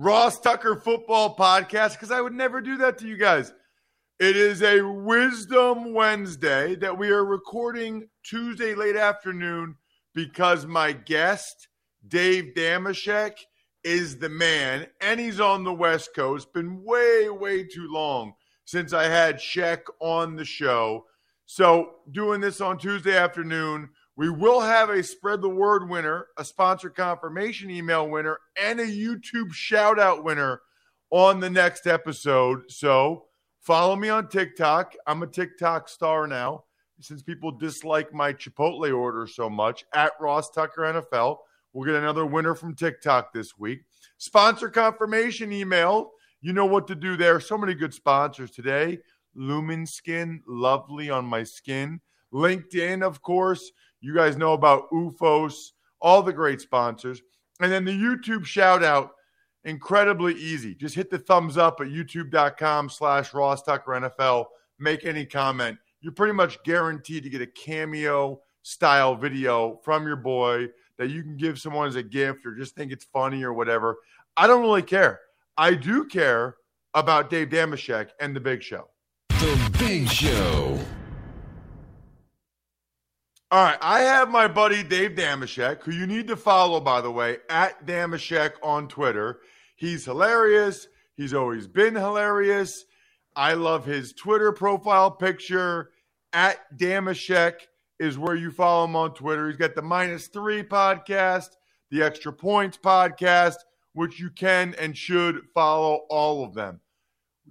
Ross Tucker Football Podcast because I would never do that to you guys. It is a Wisdom Wednesday that we are recording Tuesday late afternoon because my guest, Dave Dameshek, is the man and he's on the West Coast. Been way, way too long since I had Sheck on the show. So, doing this on Tuesday afternoon we will have a spread the word winner, a sponsor confirmation email winner, and a YouTube shout out winner on the next episode. So follow me on TikTok. I'm a TikTok star now since people dislike my Chipotle order so much at Ross Tucker NFL. We'll get another winner from TikTok this week. Sponsor confirmation email. You know what to do there. So many good sponsors today. Lumin Skin, lovely on my skin. LinkedIn, of course. You guys know about OOFOS, all the great sponsors. And then the YouTube shout out, incredibly easy. Just hit the thumbs up at youtube.com slash Ross Tucker NFL. Make any comment. You're pretty much guaranteed to get a cameo style video from your boy that you can give someone as a gift or just think it's funny or whatever. I don't really care. I do care about Dave Dameshek and the Big Show. The Big Show. All right, I have my buddy Dave Dameshek, who you need to follow, by the way, at Dameshek on Twitter. He's hilarious. He's always been hilarious. I love his Twitter profile picture. At Dameshek is where you follow him on Twitter. He's got the minus three podcast, the extra points podcast, which you can and should follow all of them.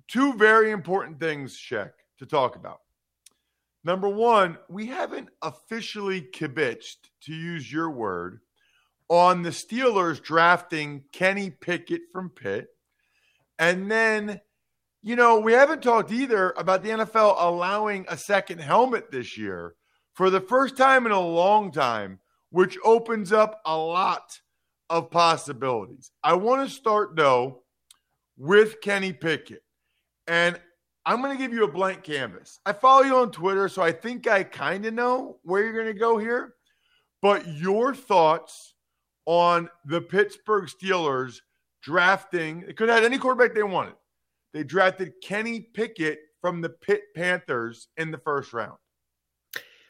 Two very important things, Sheck, to talk about. Number one, we haven't officially kibitzed, to use your word, on the Steelers drafting Kenny Pickett from Pitt. And then, you know, we haven't talked either about the NFL allowing a second helmet this year for the first time in a long time, which opens up a lot of possibilities. I want to start, though, with Kenny Pickett. And I'm going to give you a blank canvas. I follow you on Twitter, so I think I kind of know where you're going to go here. But your thoughts on the Pittsburgh Steelers drafting, it could have had any quarterback they wanted. They drafted Kenny Pickett from the Pitt Panthers in the first round.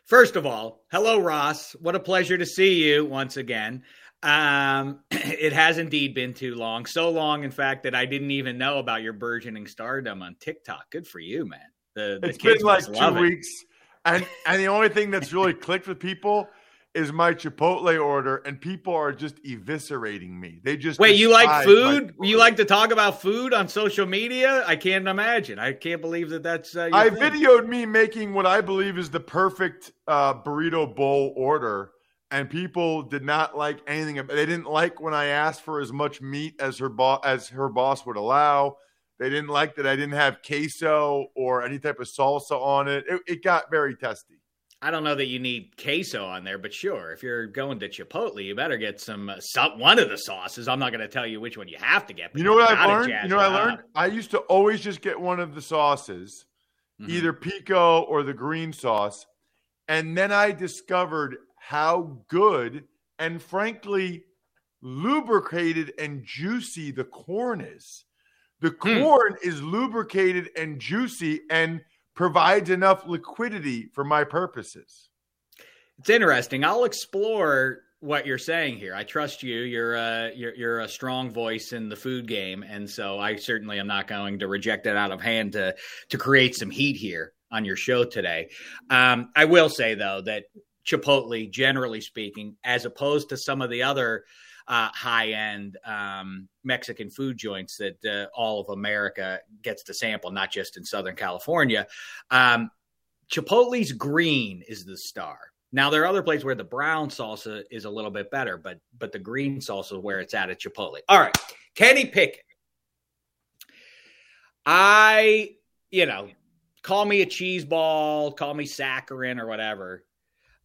First of all, hello, Ross. What a pleasure to see you once again. Um, it has indeed been too long. So long, in fact, that I didn't even know about your burgeoning stardom on TikTok. Good for you, man. The, the it's been like two weeks. And and the only thing that's really clicked with people is my Chipotle order, and people are just eviscerating me. They just wait. You like food? You like to talk about food on social media? I can't imagine. I can't believe that that's. Uh, I thing. videoed me making what I believe is the perfect uh, burrito bowl order and people did not like anything. They didn't like when I asked for as much meat as her boss as her boss would allow. They didn't like that I didn't have queso or any type of salsa on it. It, it got very testy. I don't know that you need queso on there, but sure, if you're going to Chipotle, you better get some, uh, some one of the sauces. I'm not going to tell you which one you have to get. You know what I learned? You know what I learned? I used to always just get one of the sauces, mm-hmm. either pico or the green sauce And then I discovered how good and frankly lubricated and juicy the corn is. The Hmm. corn is lubricated and juicy and provides enough liquidity for my purposes. It's interesting. I'll explore what you're saying here. I trust you. You're a you're, you're a strong voice in the food game, and so I certainly am not going to reject it out of hand to to create some heat here on your show today. Um, I will say though that Chipotle, generally speaking, as opposed to some of the other uh, high end um, Mexican food joints that uh, all of America gets to sample, not just in Southern California. Um, Chipotle's green is the star. Now there are other places where the brown salsa is a little bit better, but but the green salsa is where it's at at Chipotle. All right, Kenny Pickett. I, you know, call me a cheese ball, call me saccharin or whatever.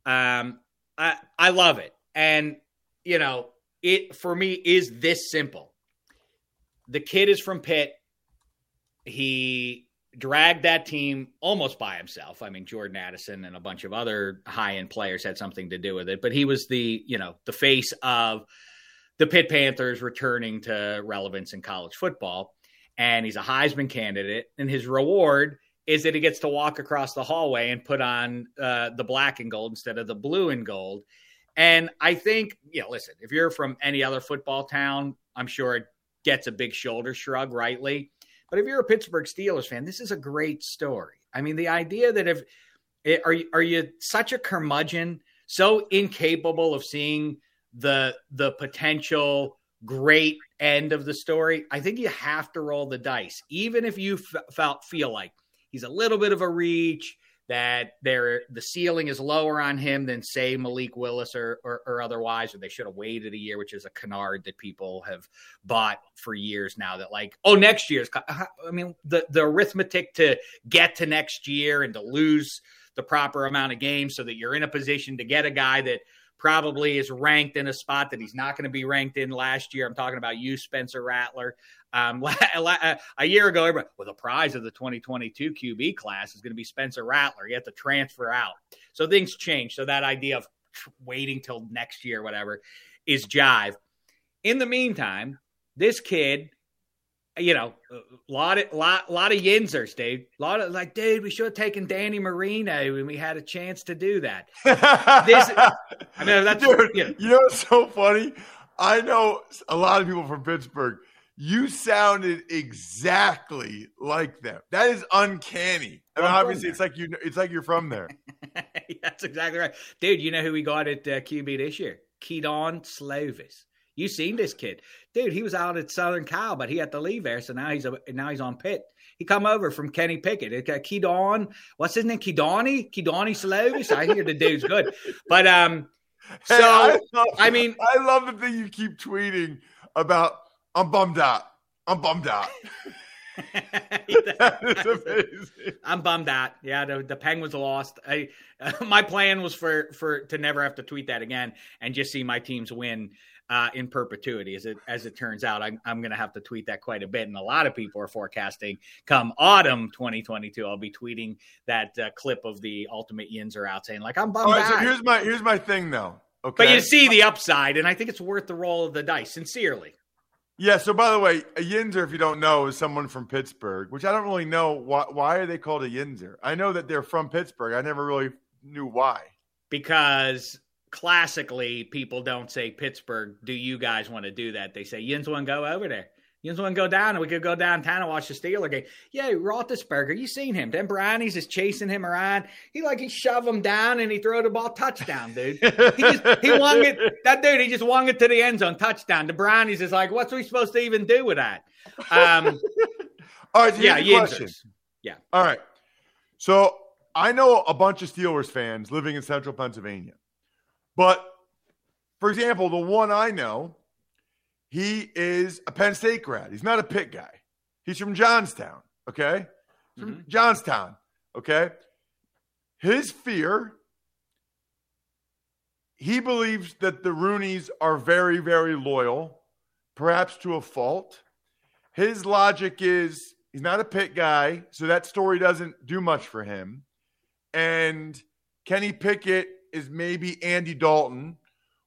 Um, I I love it, and you know, it for me is this simple. The kid is from Pitt. He dragged that team almost by himself. I mean, Jordan Addison and a bunch of other high end players had something to do with it, but he was the, you know, the face of the Pitt Panthers returning to relevance in college football. And he's a Heisman candidate, and his reward is that he gets to walk across the hallway and put on uh, the black and gold instead of the blue and gold. And I think, you know, listen, if you're from any other football town, I'm sure it gets a big shoulder shrug, rightly. But if you're a Pittsburgh Steelers fan, this is a great story. I mean, the idea that if eh, are you, are you such a curmudgeon, so incapable of seeing the the potential great end of the story? I think you have to roll the dice, even if you f- felt feel like he's a little bit of a reach that there the ceiling is lower on him than say Malik Willis or, or, or otherwise, or they should have waited a year, which is a canard that people have bought for years now. That like, oh, next year's. Uh, I mean, the the arithmetic to get to next year and to lose the proper amount of games so that you're in a position to get a guy that probably is ranked in a spot that he's not going to be ranked in last year. I'm talking about you, Spencer Rattler. Um, a year ago, everybody, well, the prize of the 2022 QB class is going to be Spencer Rattler. You have to transfer out. So things change. So that idea of waiting till next year, whatever, is jive. In the meantime, this kid, you know, a lot of lot lot of yinzers, dude. A lot of like, dude, we should have taken Danny Marino when we had a chance to do that. this, I mean, that's Dude, you know, you know what's so funny? I know a lot of people from Pittsburgh. You sounded exactly like them. That is uncanny. I'm obviously, it's like you. It's like you're from there. That's exactly right, dude. You know who we got at uh, QB this year? Kedon Slovis. You seen this kid, dude? He was out at Southern Cal, but he had to leave there, so now he's a, now he's on Pitt. He come over from Kenny Pickett. It, uh, Kedon, what's his name? Kedani, Kedani Slovis. I hear the dude's good, but um, so Hey, I, love, I mean- I love the thing you keep tweeting about. I'm bummed out. I'm bummed out. that is amazing. I'm bummed out. Yeah, the, the Penguins lost. I, uh, my plan was for for to never have to tweet that again and just see my teams win uh, in perpetuity. As it as it turns out, I'm I'm going to have to tweet that quite a bit, and a lot of people are forecasting come autumn 2022. I'll be tweeting that uh, clip of the Ultimate Yinzer out saying like I'm bummed right, so out. here's my here's my thing though. Okay, but you see the upside, and I think it's worth the roll of the dice. Sincerely. Yeah. So by the way, a Yinzer, if you don't know, is someone from Pittsburgh, which I don't really know why. Why are they called a Yinzer? I know that they're from Pittsburgh. I never really knew why. because classically people don't say Pittsburgh. Do you guys want to do that? They say want to go over there. Yins want to go down, and we could go downtown and watch the Steeler game. Yeah, Roethlisberger, you seen him? Then Brownies is chasing him around. He like he shove him down and he throw the ball touchdown, dude. He just he wung it. That dude, he just wung it to the end zone touchdown. The Brownies is like, what's we supposed to even do with that? Um, All right. Yeah. Yinzers. Yeah. All right. So I know a bunch of Steelers fans living in central Pennsylvania. But for example, the one I know, he is a Penn State grad. He's not a Pitt guy. He's from Johnstown. Okay. From Mhm. Johnstown. Okay. His fear, he believes that the Rooneys are very, very loyal, perhaps to a fault. His logic is he's not a Pitt guy, so that story doesn't do much for him. And Kenny Pickett is maybe Andy Dalton,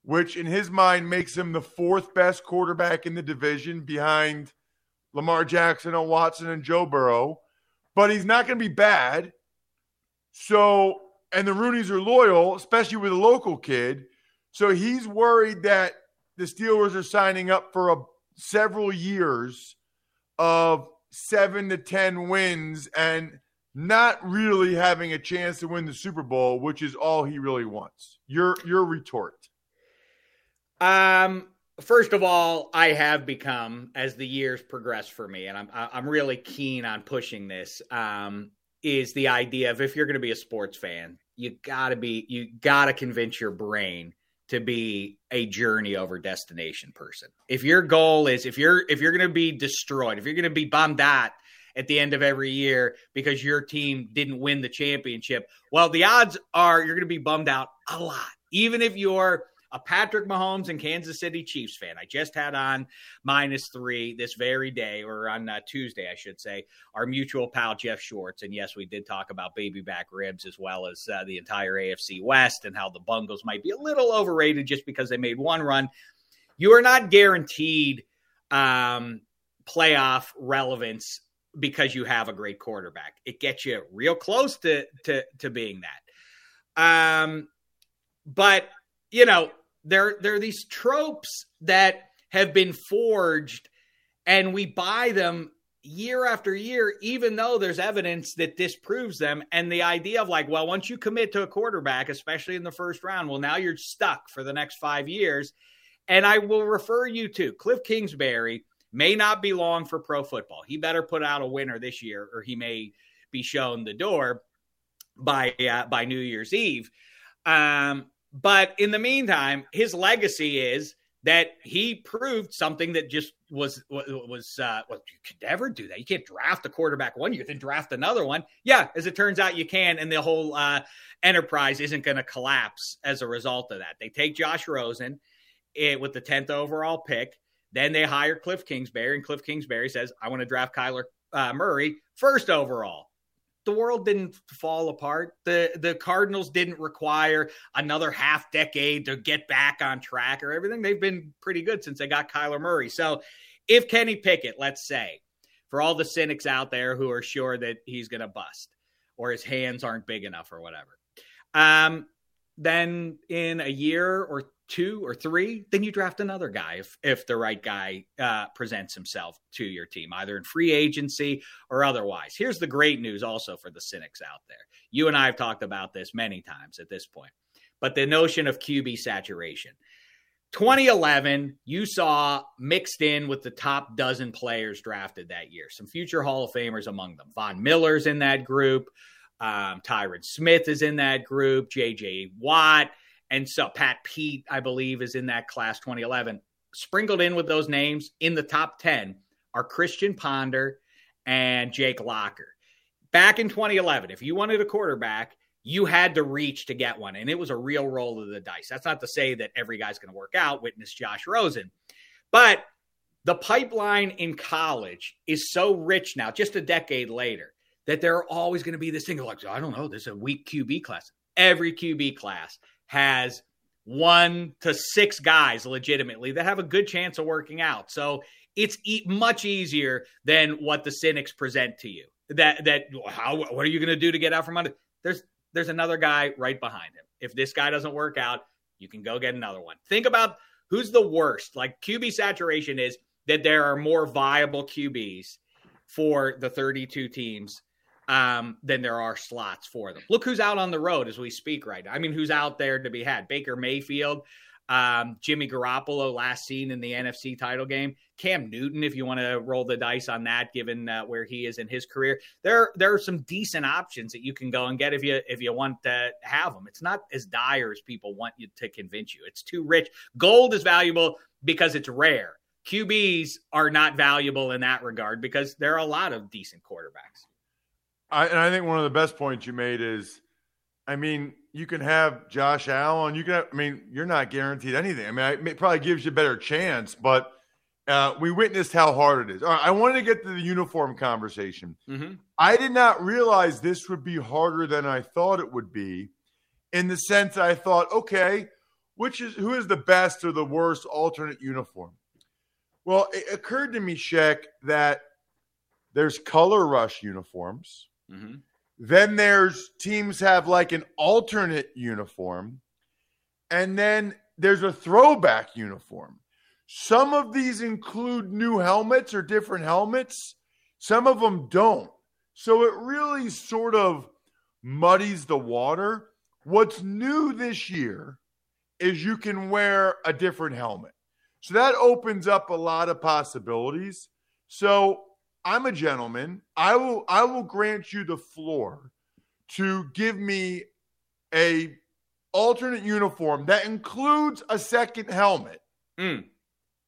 which in his mind makes him the fourth best quarterback in the division behind Lamar Jackson and Watson and Joe Burrow. But he's not going to be bad. So, and the Rooneys are loyal, especially with a local kid. So he's worried that the Steelers are signing up for a several years of seven to 10 wins and not really having a chance to win the Super Bowl, which is all he really wants. Your your retort. Um first of all, I have become as the years progress for me and I'm I'm really keen on pushing this um is the idea of if you're going to be a sports fan, you got to be you got to convince your brain to be a journey over destination person. If your goal is if you're if you're going to be destroyed, if you're going to be bummed out at the end of every year because your team didn't win the championship, well, the odds are you're going to be bummed out a lot. Even if you're a Patrick Mahomes and Kansas City Chiefs fan. I just had on minus three this very day, or on uh, Tuesday, I should say, our mutual pal Jeff Schwartz. And yes, we did talk about baby back ribs as well as uh, the entire AFC West and how the Bungles might be a little overrated just because they made one run. You are not guaranteed um, playoff relevance because you have a great quarterback. It gets you real close to to to being that. Um, but you know, there there are these tropes that have been forged and we buy them year after year even though there's evidence that disproves them. And the idea of like well once you commit to a quarterback especially in the first round well now you're stuck for the next 5 years. And I will refer you to Cliff Kingsbury may not be long for pro football. He better put out a winner this year or he may be shown the door by uh, by New Year's Eve. Um but in the meantime, his legacy is that he proved something that just was was uh, well, you could never do that. You can't draft a quarterback one year, then draft another one. Yeah, as it turns out, you can, and the whole uh, enterprise isn't going to collapse as a result of that. They take Josh Rosen it, eh, with the tenth overall pick. Then they hire Cliff Kingsbury, and Cliff Kingsbury says, "I want to draft Kyler uh, Murray first overall." The world didn't fall apart. The the Cardinals didn't require another half decade to get back on track or everything. They've been pretty good since they got Kyler Murray. So if Kenny Pickett, let's say, for all the cynics out there who are sure that he's to bust or his hands aren't big enough or whatever, um, then in a year or two or three, then you draft another guy if if the right guy uh, presents himself to your team, either in free agency or otherwise. Here's the great news also for the cynics out there. You and I have talked about this many times at this point, but the notion of QB saturation. 2011, you saw mixed in with the top dozen players drafted that year. Some future Hall of Famers among them. Von Miller's in that group. Um, Tyron Smith is in that group. J.J. Watt and so Pat Pete, I believe, is in that class 2011. Sprinkled in with those names in the top 10 are Christian Ponder and Jake Locker. Back in 2011, if you wanted a quarterback, you had to reach to get one, and it was a real roll of the dice. That's not to say that every guy's going to work out, witness Josh Rosen. But the pipeline in college is so rich now, just a decade later, that there are always going to be this thing like, oh, I don't know, there's a weak QB class. Every QB class has one to six guys legitimately that have a good chance of working out. So it's e- much easier than what the cynics present to you. That that how what are you going to do to get out from under? There's there's another guy right behind him. If this guy doesn't work out, you can go get another one. Think about who's the worst. Like QB saturation is that there are more viable QBs for the 32 teams um, than there are slots for them. Look who's out on the road as we speak right now. I mean, who's out there to be had? Baker Mayfield, um, Jimmy Garoppolo last seen in the NFC title game. Cam Newton, if you want to roll the dice on that, given uh, where he is in his career, there there are some decent options that you can go and get if you if you want to have them. It's not as dire as people want you to convince you. It's too rich. Gold is valuable because it's rare. QBs are not valuable in that regard because there are a lot of decent quarterbacks. I, and I think one of the best points you made is, I mean, you can have Josh Allen. You can, have, I mean, you're not guaranteed anything. I mean, it probably gives you a better chance, but uh, we witnessed how hard it is. All right, I wanted to get to the uniform conversation. Mm-hmm. I did not realize this would be harder than I thought it would be. in the sense I thought, okay, which is who is the best or the worst alternate uniform? Well, it occurred to me, Sheck, that there's color rush uniforms. Mm-hmm. Then there's teams have like an alternate uniform. And then there's a throwback uniform. Some of these include new helmets or different helmets, some of them don't. So it really sort of muddies the water. What's new this year is you can wear a different helmet. So that opens up a lot of possibilities. So I'm a gentleman. I will I will grant you the floor to give me a alternate uniform that includes a second helmet. Mm.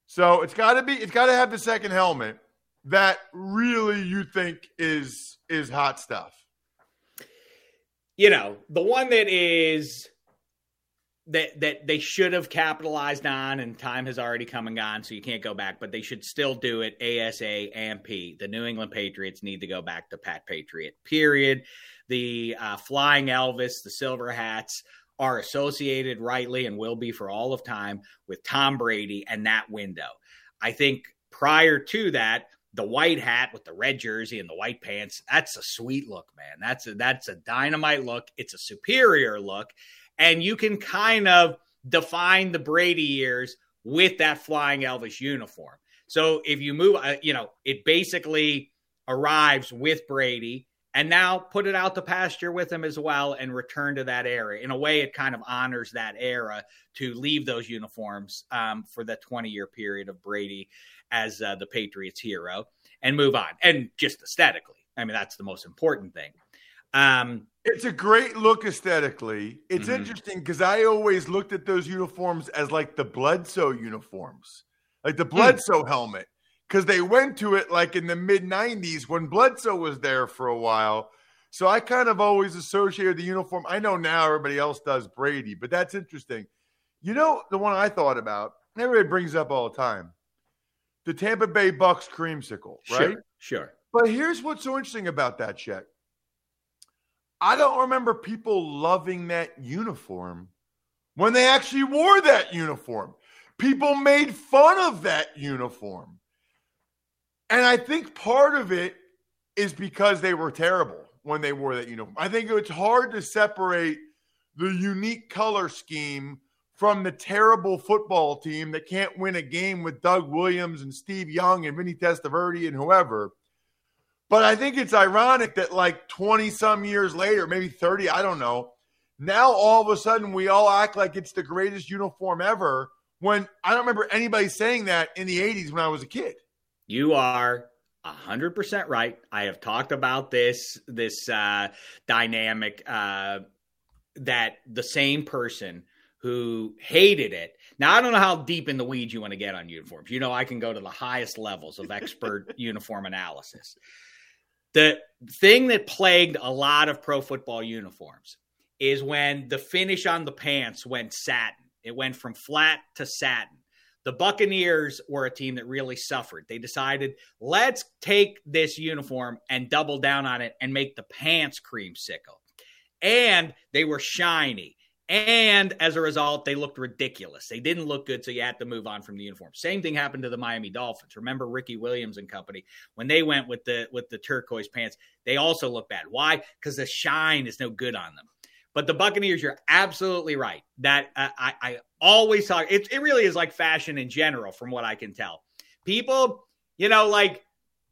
So it's got to be it's got to have the second helmet that really you think is is hot stuff. You know, the one that is that that they should have capitalized on and time has already come and gone so you can't go back but they should still do it asa and p. The new england patriots need to go back to pat patriot period. The uh, flying elvis the silver hats are associated rightly and will be for all of time with tom brady and that window. I think prior to that the white hat with the red jersey and the white pants that's a sweet look man. That's a that's a dynamite look. It's a superior look and you can kind of define the Brady years with that flying Elvis uniform. So if you move, uh, you know, it basically arrives with Brady and now put it out to pasture with him as well and return to that era. In a way, it kind of honors that era to leave those uniforms um, for the 20 year period of Brady as uh, the Patriots hero and move on. And just aesthetically, I mean, that's the most important thing. Um, it's a great look aesthetically. It's mm-hmm. interesting because I always looked at those uniforms as like the Bledsoe uniforms, like the hmm. Bledsoe mm. helmet, because they went to it like in the mid 90s when Bledsoe was there for a while. So I kind of always associated the uniform. I know now everybody else does Brady, but that's interesting. You know, the one I thought about, everybody brings up all the time the Tampa Bay Bucks creamsicle, right? Sure. sure. But here's what's so interesting about that check I don't remember people loving that uniform when they actually wore that uniform. People made fun of that uniform. And I think part of it is because they were terrible when they wore that uniform. I think it's hard to separate the unique color scheme from the terrible football team that can't win a game with Doug Williams and Steve Young and Vinny Testaverde and whoever. But I think it's ironic that like 20 some years later, maybe 30, I don't know. Now all of a sudden we all act like it's the greatest uniform ever when I don't remember anybody saying that in the 80s when I was a kid. You are 100% right. I have talked about this this uh, dynamic uh, that the same person who hated it. Now I don't know how deep in the weeds you want to get on uniforms. You know I can go to the highest levels of expert uniform analysis. The thing that plagued a lot of pro football uniforms is when the finish on the pants went satin. It went from flat to satin. The Buccaneers were a team that really suffered. They decided, let's take this uniform and double down on it and make the pants creamsicle. And they were shiny. And as a result, they looked ridiculous. They didn't look good, so you had to move on from the uniform. Same thing happened to the Miami Dolphins. Remember Ricky Williams and company when they went with the with the turquoise pants? They also look bad. Why? Because the shine is no good on them. But the Buccaneers, you're absolutely right. That uh, I, I always talk. It, it really is like fashion in general, from what I can tell. People, you know, like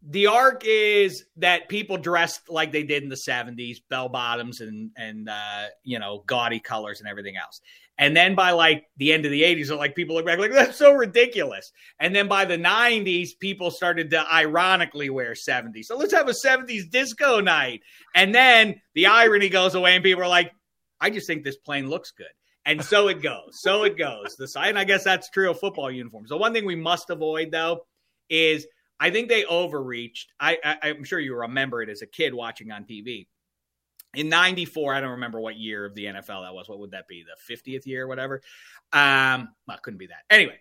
the arc is that people dressed like they did in the 70s bell bottoms and and uh, you know gaudy colors and everything else. And then by like the end of the 80s are like people look back like that's so ridiculous. And then by the 90s people started to ironically wear 70s so let's have a 70s disco night. And then the irony goes away and people are like i just think this plane looks good. And so it goes so it goes. The and i guess that's true of football uniforms. The one thing we must avoid though is I think they overreached. I, I am sure you remember it as a kid watching on TV. In '94, I don't remember what year of the NFL that was. What would that be? The 50th year, or whatever. Um, well, couldn't be that. Anyway,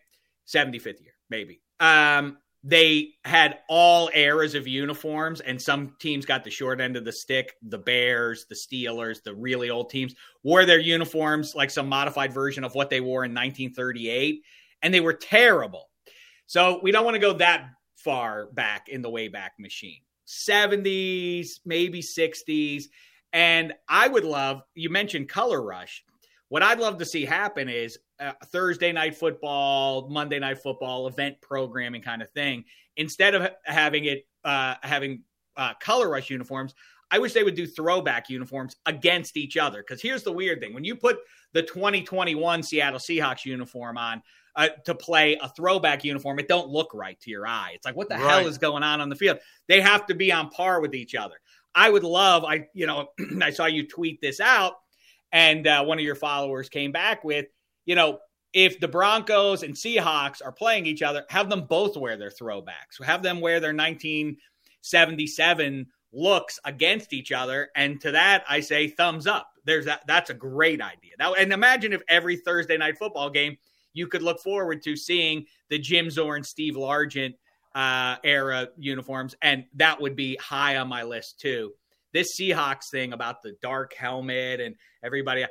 75th year, maybe. Um, they had all eras of uniforms, and some teams got the short end of the stick. The Bears, the Steelers, the really old teams wore their uniforms like some modified version of what they wore in 1938, and they were terrible. So we don't want to go that far back in the Wayback Machine. 70s, maybe 60s. And I would love, you mentioned Color Rush. What I'd love to see happen is uh, Thursday night football, Monday night football, event programming kind of thing. Instead of having it uh, having uh, color rush uniforms, I wish they would do throwback uniforms against each other. Because here's the weird thing: when you put the 2021 Seattle Seahawks uniform on uh, to play a throwback uniform, it don't look right to your eye. It's like, what the right. hell is going on on the field? They have to be on par with each other. I would love, I you know, I saw you tweet this out, and uh, one of your followers came back with you know, if the Broncos and Seahawks are playing each other, have them both wear their throwbacks. Have them wear their 1977 looks against each other. And to that, I say thumbs up. There's that. That's a great idea. Now, and imagine if every Thursday night football game you could look forward to seeing the Jim Zorn, Steve Largent uh, era uniforms, and that would be high on my list too. This Seahawks thing about the dark helmet and everybody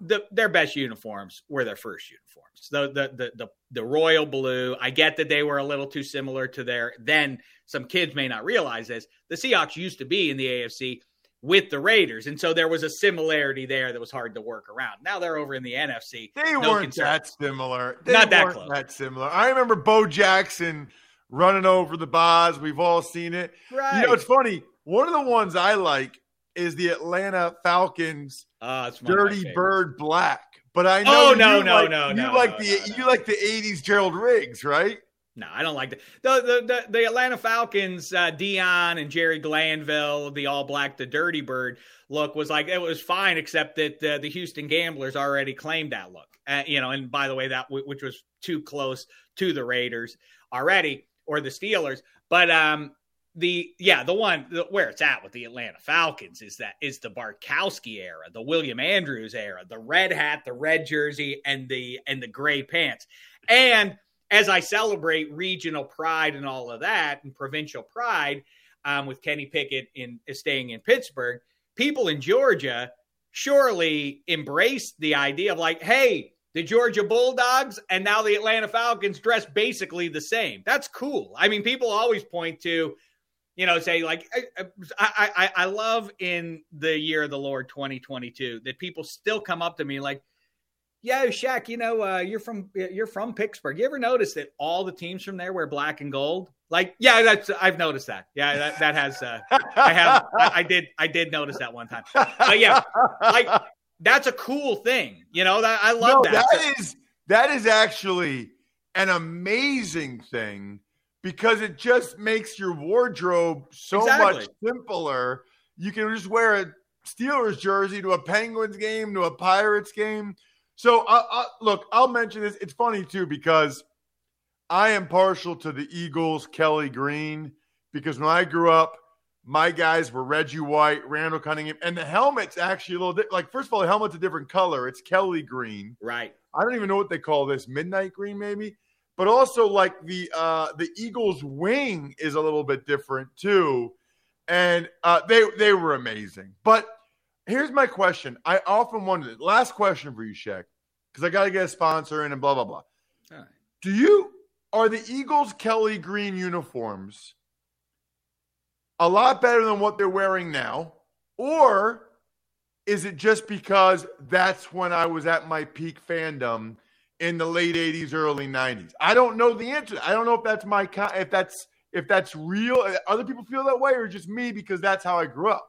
the, their best uniforms were their first uniforms. The, the the the the royal blue. I get that they were a little too similar to their. Then some kids may not realize this. The Seahawks used to be in the AFC with the Raiders, and so there was a similarity there that was hard to work around. Now they're over in the NFC. They no weren't concern. that similar. They not that close. That similar. I remember Bo Jackson running over the bars. We've all seen it. Right. You know, it's funny. One of the ones I like is the Atlanta Falcons uh, Dirty Bird Black. But I know oh, no, no, like, no, you no, like no, the no, you like the '80s Gerald Riggs, right? No, I don't like that. The the the, the Atlanta Falcons, uh, Deion and Jerry Glanville, the all black, the Dirty Bird look was like it was fine, except that uh, the Houston Gamblers already claimed that look. Uh, you know, and by the way, that w- which was too close to the Raiders already or the Steelers. But um, the yeah the one the, where it's at with the Atlanta Falcons is that is the Bartkowski era, the William Andrews era, the red hat, the red jersey, and the and the gray pants. And as I celebrate regional pride and all of that, and provincial pride, um, with Kenny Pickett in uh, staying in Pittsburgh, people in Georgia surely embrace the idea of like, hey, the Georgia Bulldogs and now the Atlanta Falcons dress basically the same. That's cool. I mean, people always point to you know, say like uh, uh, I, I, I love in the year of the Lord 2022 that people still come up to me like, "Yeah, Shaq, you know, uh, you're from you're from Pittsburgh. You ever notice that all the teams from there wear black and gold?" Like, yeah, that's I've noticed that. Yeah, that, that has uh, I have I, I did I did notice that one time. But yeah, like that's a cool thing. You know, that I love no, that. That is that is actually an amazing thing because it just makes your wardrobe so exactly. much simpler. You can just wear a Steelers jersey to a Penguins game, to a Pirates game. So, uh, uh, look, I'll mention this. It's funny too because I am partial to the Eagles, Kelly Green, because when I grew up, my guys were Reggie White, Randall Cunningham, and the helmet's actually a little di- like. First of all, the helmet's a different color. It's Kelly Green. Right. I don't even know what they call this. Midnight green, maybe but also like the uh, the Eagles wing is a little bit different too, and uh, they they were amazing. But here's my question: I often wondered. Last question for you, Shaq, because I got to get a sponsor in and blah blah blah. Right. Do you are the Eagles Kelly Green uniforms a lot better than what they're wearing now, or is it just because that's when I was at my peak fandom? in the late 80s early 90s i don't know the answer i don't know if that's my if that's if that's real uh, other people feel that way or just me because that's how i grew up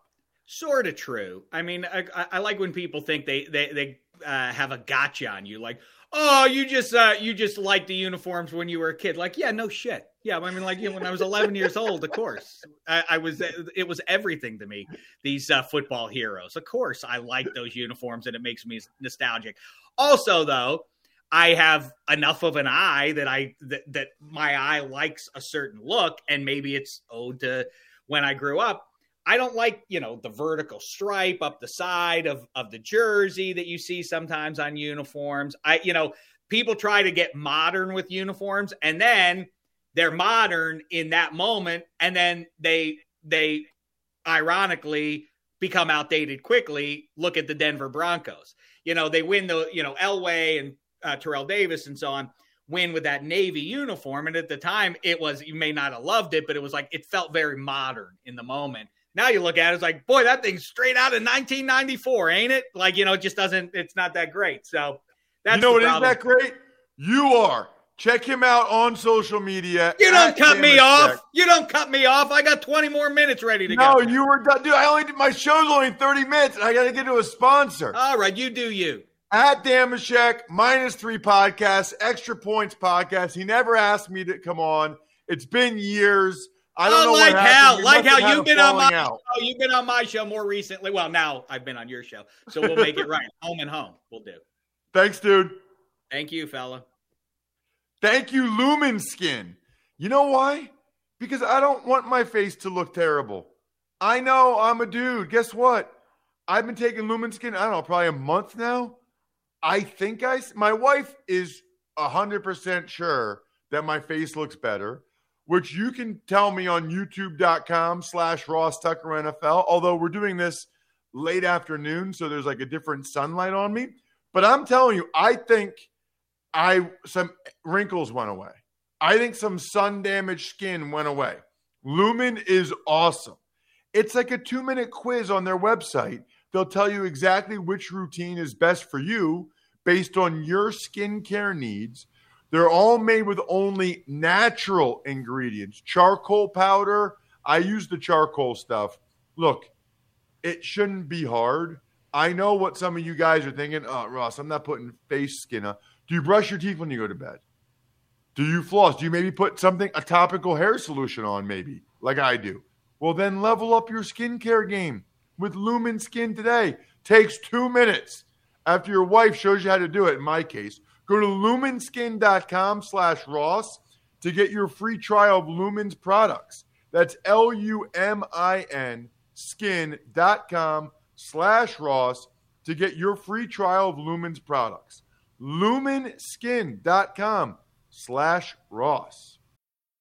sort of true. I mean i, I like when people think they they, they uh, have a gotcha on you like oh you just uh, you just like the uniforms when you were a kid. Like yeah no shit. Yeah i mean like when i was 11 years old of course. I, I, was it was everything to me these uh, football heroes. Of course i like those uniforms and it makes me nostalgic. Also though I have enough of an eye that I that, that my eye likes a certain look, and maybe it's owed to when I grew up. I don't like, you know, the vertical stripe up the side of of the jersey that you see sometimes on uniforms. I, you know, people try to get modern with uniforms, and then they're modern in that moment, and then they they ironically become outdated quickly. Look at the Denver Broncos. You know, they win the you know Elway and uh, Terrell Davis and so on win with that navy uniform and at the time it was you may not have loved it but it was like it felt very modern in the moment now you look at it, it's like, boy, that thing's straight out of 1994, ain't it? Like, you know, it just doesn't, it's not that great. So that's you know what is that great? You are. Check him out on social media. You don't cut me off. You don't cut me off. I got 20 more minutes ready to no, go. No, you were done. Dude, I only did my show's only 30 minutes. I got to get to a sponsor. All right, you do you. At Dameshek, minus three podcasts, extra points podcast. He never asked me to come on. It's been years. I don't know like how, like how you've been on my out. show. You've been on my show more recently. Well, now I've been on your show, so we'll make it right. home and home, we'll do. Thanks, dude. Thank you, fella. Thank you, Lumin Skin. You know why? Because I don't want my face to look terrible. I know I'm a dude. Guess what? I've been taking Lumin Skin. I don't know, probably a month now. I think I. My wife is hundred percent sure that my face looks better which you can tell me on youtube.com slash Ross Tucker NFL. Although we're doing this late afternoon, so there's like a different sunlight on me. But I'm telling you, I think I some wrinkles went away. I think some sun damaged skin went away. Lumin is awesome. It's like a two minute quiz on their website. They'll tell you exactly which routine is best for you based on your skincare needs they're all made with only natural ingredients. Charcoal powder. I use the charcoal stuff. Look, it shouldn't be hard. I know what some of you guys are thinking. Oh, Ross, I'm not putting face skin on. Do you brush your teeth when you go to bed? Do you floss? Do you maybe put something, a topical hair solution on, maybe, like I do? Well, then level up your skincare game with Lumin Skin today. Takes two minutes after your wife shows you how to do it, in my case. Go to luminskin.com slash Ross to get your free trial of Lumin's products. That's L U M I N skin.com slash Ross to get your free trial of Lumin's products. Luminskin.com slash Ross.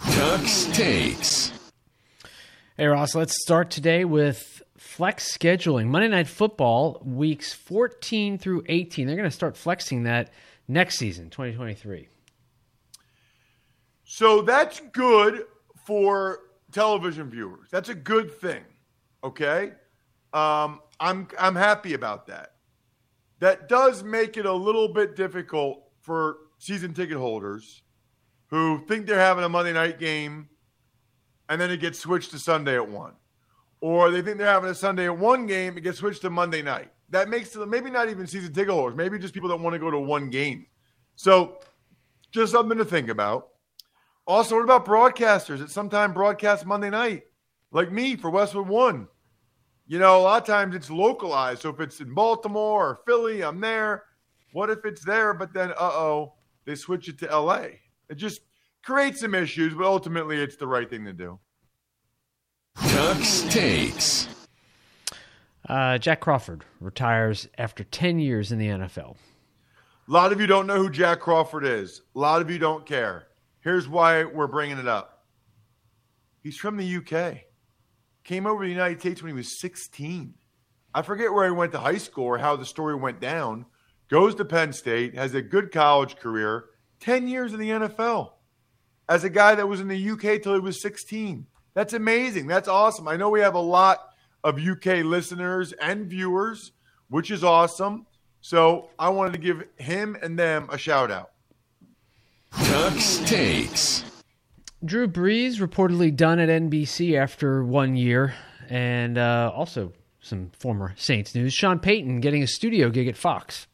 Tuck's Takes. Hey Ross, let's start today with flex scheduling. Monday Night Football weeks 14 through 18. They're going to start flexing that next season, 2023. So that's good for television viewers. That's a good thing. Okay? Um, I'm I'm happy about that. That does make it a little bit difficult for season ticket holders who think they're having a Monday night game and then it gets switched to Sunday at 1. Or they think they're having a Sunday at 1 game, it gets switched to Monday night. That makes it maybe not even season ticket holders, maybe just people that want to go to one game. So just something to think about. Also, what about broadcasters that sometimes broadcast Monday night? Like me for Westwood One. You know, a lot of times it's localized. So if it's in Baltimore or Philly, I'm there. What if it's there, but then, uh oh, they switch it to LA? It just creates some issues, but ultimately it's the right thing to do. Tuck's Takes. Uh, Jack Crawford retires after 10 years in the NFL. A lot of you don't know who Jack Crawford is. A lot of you don't care. Here's why we're bringing it up. He's from the UK. Came over to the United States when he was 16. I forget where he went to high school or how the story went down. Goes to Penn State, has a good college career, 10 years in the NFL as a guy that was in the UK till he was 16. That's amazing. That's awesome. I know we have a lot of UK listeners and viewers, which is awesome. So I wanted to give him and them a shout out. Tuck's Takes. Drew Brees reportedly done at NBC after one year, and uh, also some former Saints news. Sean Payton getting a studio gig at Fox.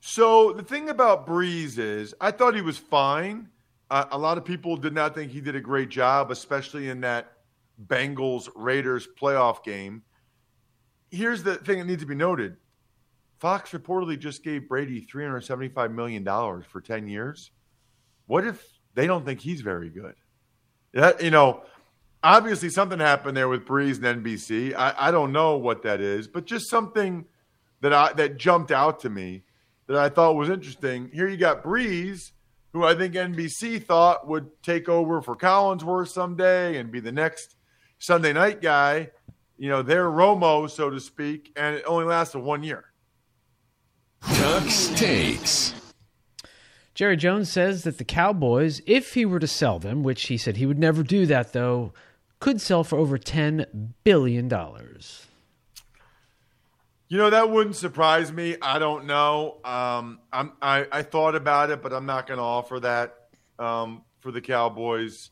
So the thing about Brees is, I thought he was fine. Uh, a lot of people did not think he did a great job, especially in that Bengals Raiders playoff game. Here's the thing that needs to be noted Fox reportedly just gave Brady $375 million for 10 years. What if they don't think he's very good? That, you know, obviously something happened there with Brees and NBC. I, I don't know what that is, but just something that I that jumped out to me that I thought was interesting. Here you got Brees, who I think NBC thought would take over for Collinsworth someday and be the next Sunday night guy. You know, their Romo, so to speak, and it only lasted one year. Tuck's Takes. Jerry Jones says that the Cowboys, if he were to sell them, which he said he would never do that though, could sell for over $10 billion. You know that wouldn't surprise me. I don't know. Um, I'm, I, I thought about it, but I'm not going to offer that um, for the Cowboys.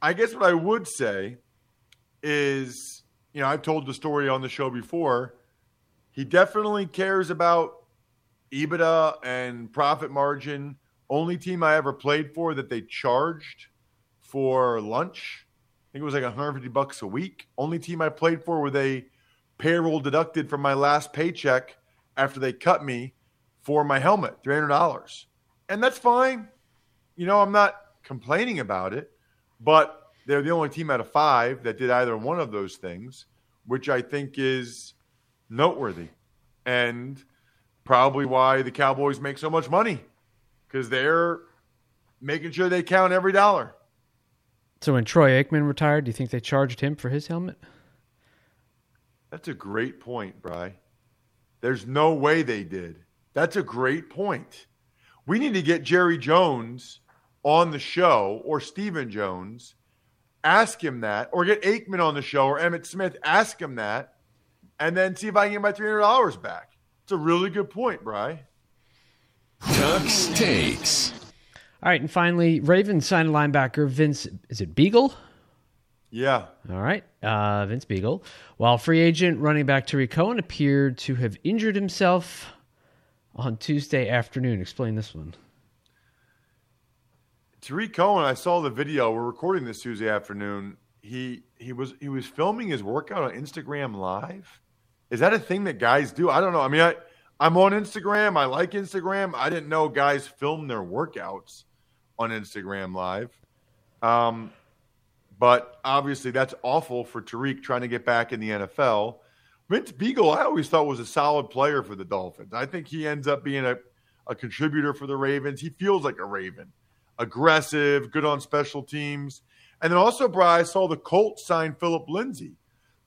I guess what I would say is, you know, I've told the story on the show before. He definitely cares about EBITDA and profit margin. Only team I ever played for that they charged for lunch. I think it was like 150 bucks a week. Only team I played for where they payroll deducted from my last paycheck after they cut me for my helmet, $300. And that's fine. You know, I'm not complaining about it, but they're the only team out of five that did either one of those things, which I think is noteworthy. And probably why the Cowboys make so much money because they're making sure they count every dollar. So when Troy Aikman retired, do you think they charged him for his helmet? That's a great point, Bry. There's no way they did. That's a great point. We need to get Jerry Jones on the show or Stephen Jones, ask him that, or get Aikman on the show or Emmitt Smith, ask him that, and then see if I can get my $300 back. It's a really good point, Bry. Tuck's Takes. All right, and finally, Ravens signed linebacker Vince. Is it Biegel? Yeah. All right, uh, Vince Biegel. While free agent running back Tarik Cohen appeared to have injured himself on Tuesday afternoon. Explain this one. Tarik Cohen, I saw the video. We're recording this Tuesday afternoon. He he was he was filming his workout on Instagram Live. Is that a thing that guys do? I don't know. I mean, I I'm on Instagram. I like Instagram. I didn't know guys film their workouts on Instagram Live. Um, but obviously that's awful for Tarik trying to get back in the NFL. Vince Biegel, I always thought was a solid player for the Dolphins. I think he ends up being a, a contributor for the Ravens. He feels like a Raven, aggressive, good on special teams. And then also, Bry, saw the Colts sign Philip Lindsay,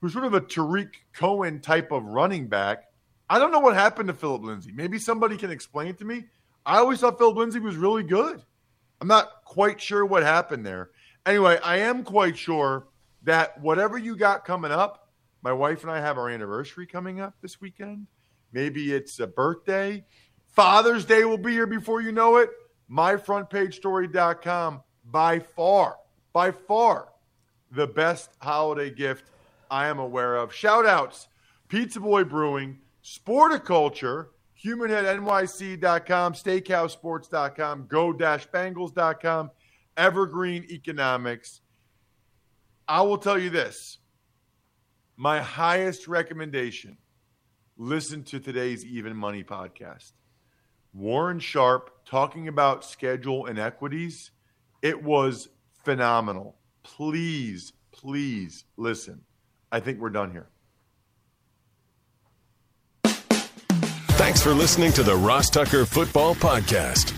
who's sort of a Tarik Cohen type of running back. I don't know what happened to Philip Lindsay. Maybe somebody can explain it to me. I always thought Philip Lindsay was really good. I'm not quite sure what happened there. Anyway, I am quite sure that whatever you got coming up, my wife and I have our anniversary coming up this weekend. Maybe it's a birthday. Father's Day will be here before you know it. MyFrontPageStory.com, by far, by far, the best holiday gift I am aware of. Shout outs Pizza Boy Brewing, Sporticulture, HumanHeadNYC.com, SteakhouseSports.com, Go-Bangles.com, Evergreen Economics. I will tell you this my highest recommendation listen to today's Even Money podcast. Warren Sharp talking about schedule and equities. It was phenomenal. Please, please listen. I think we're done here. Thanks for listening to the Ross Tucker Football Podcast.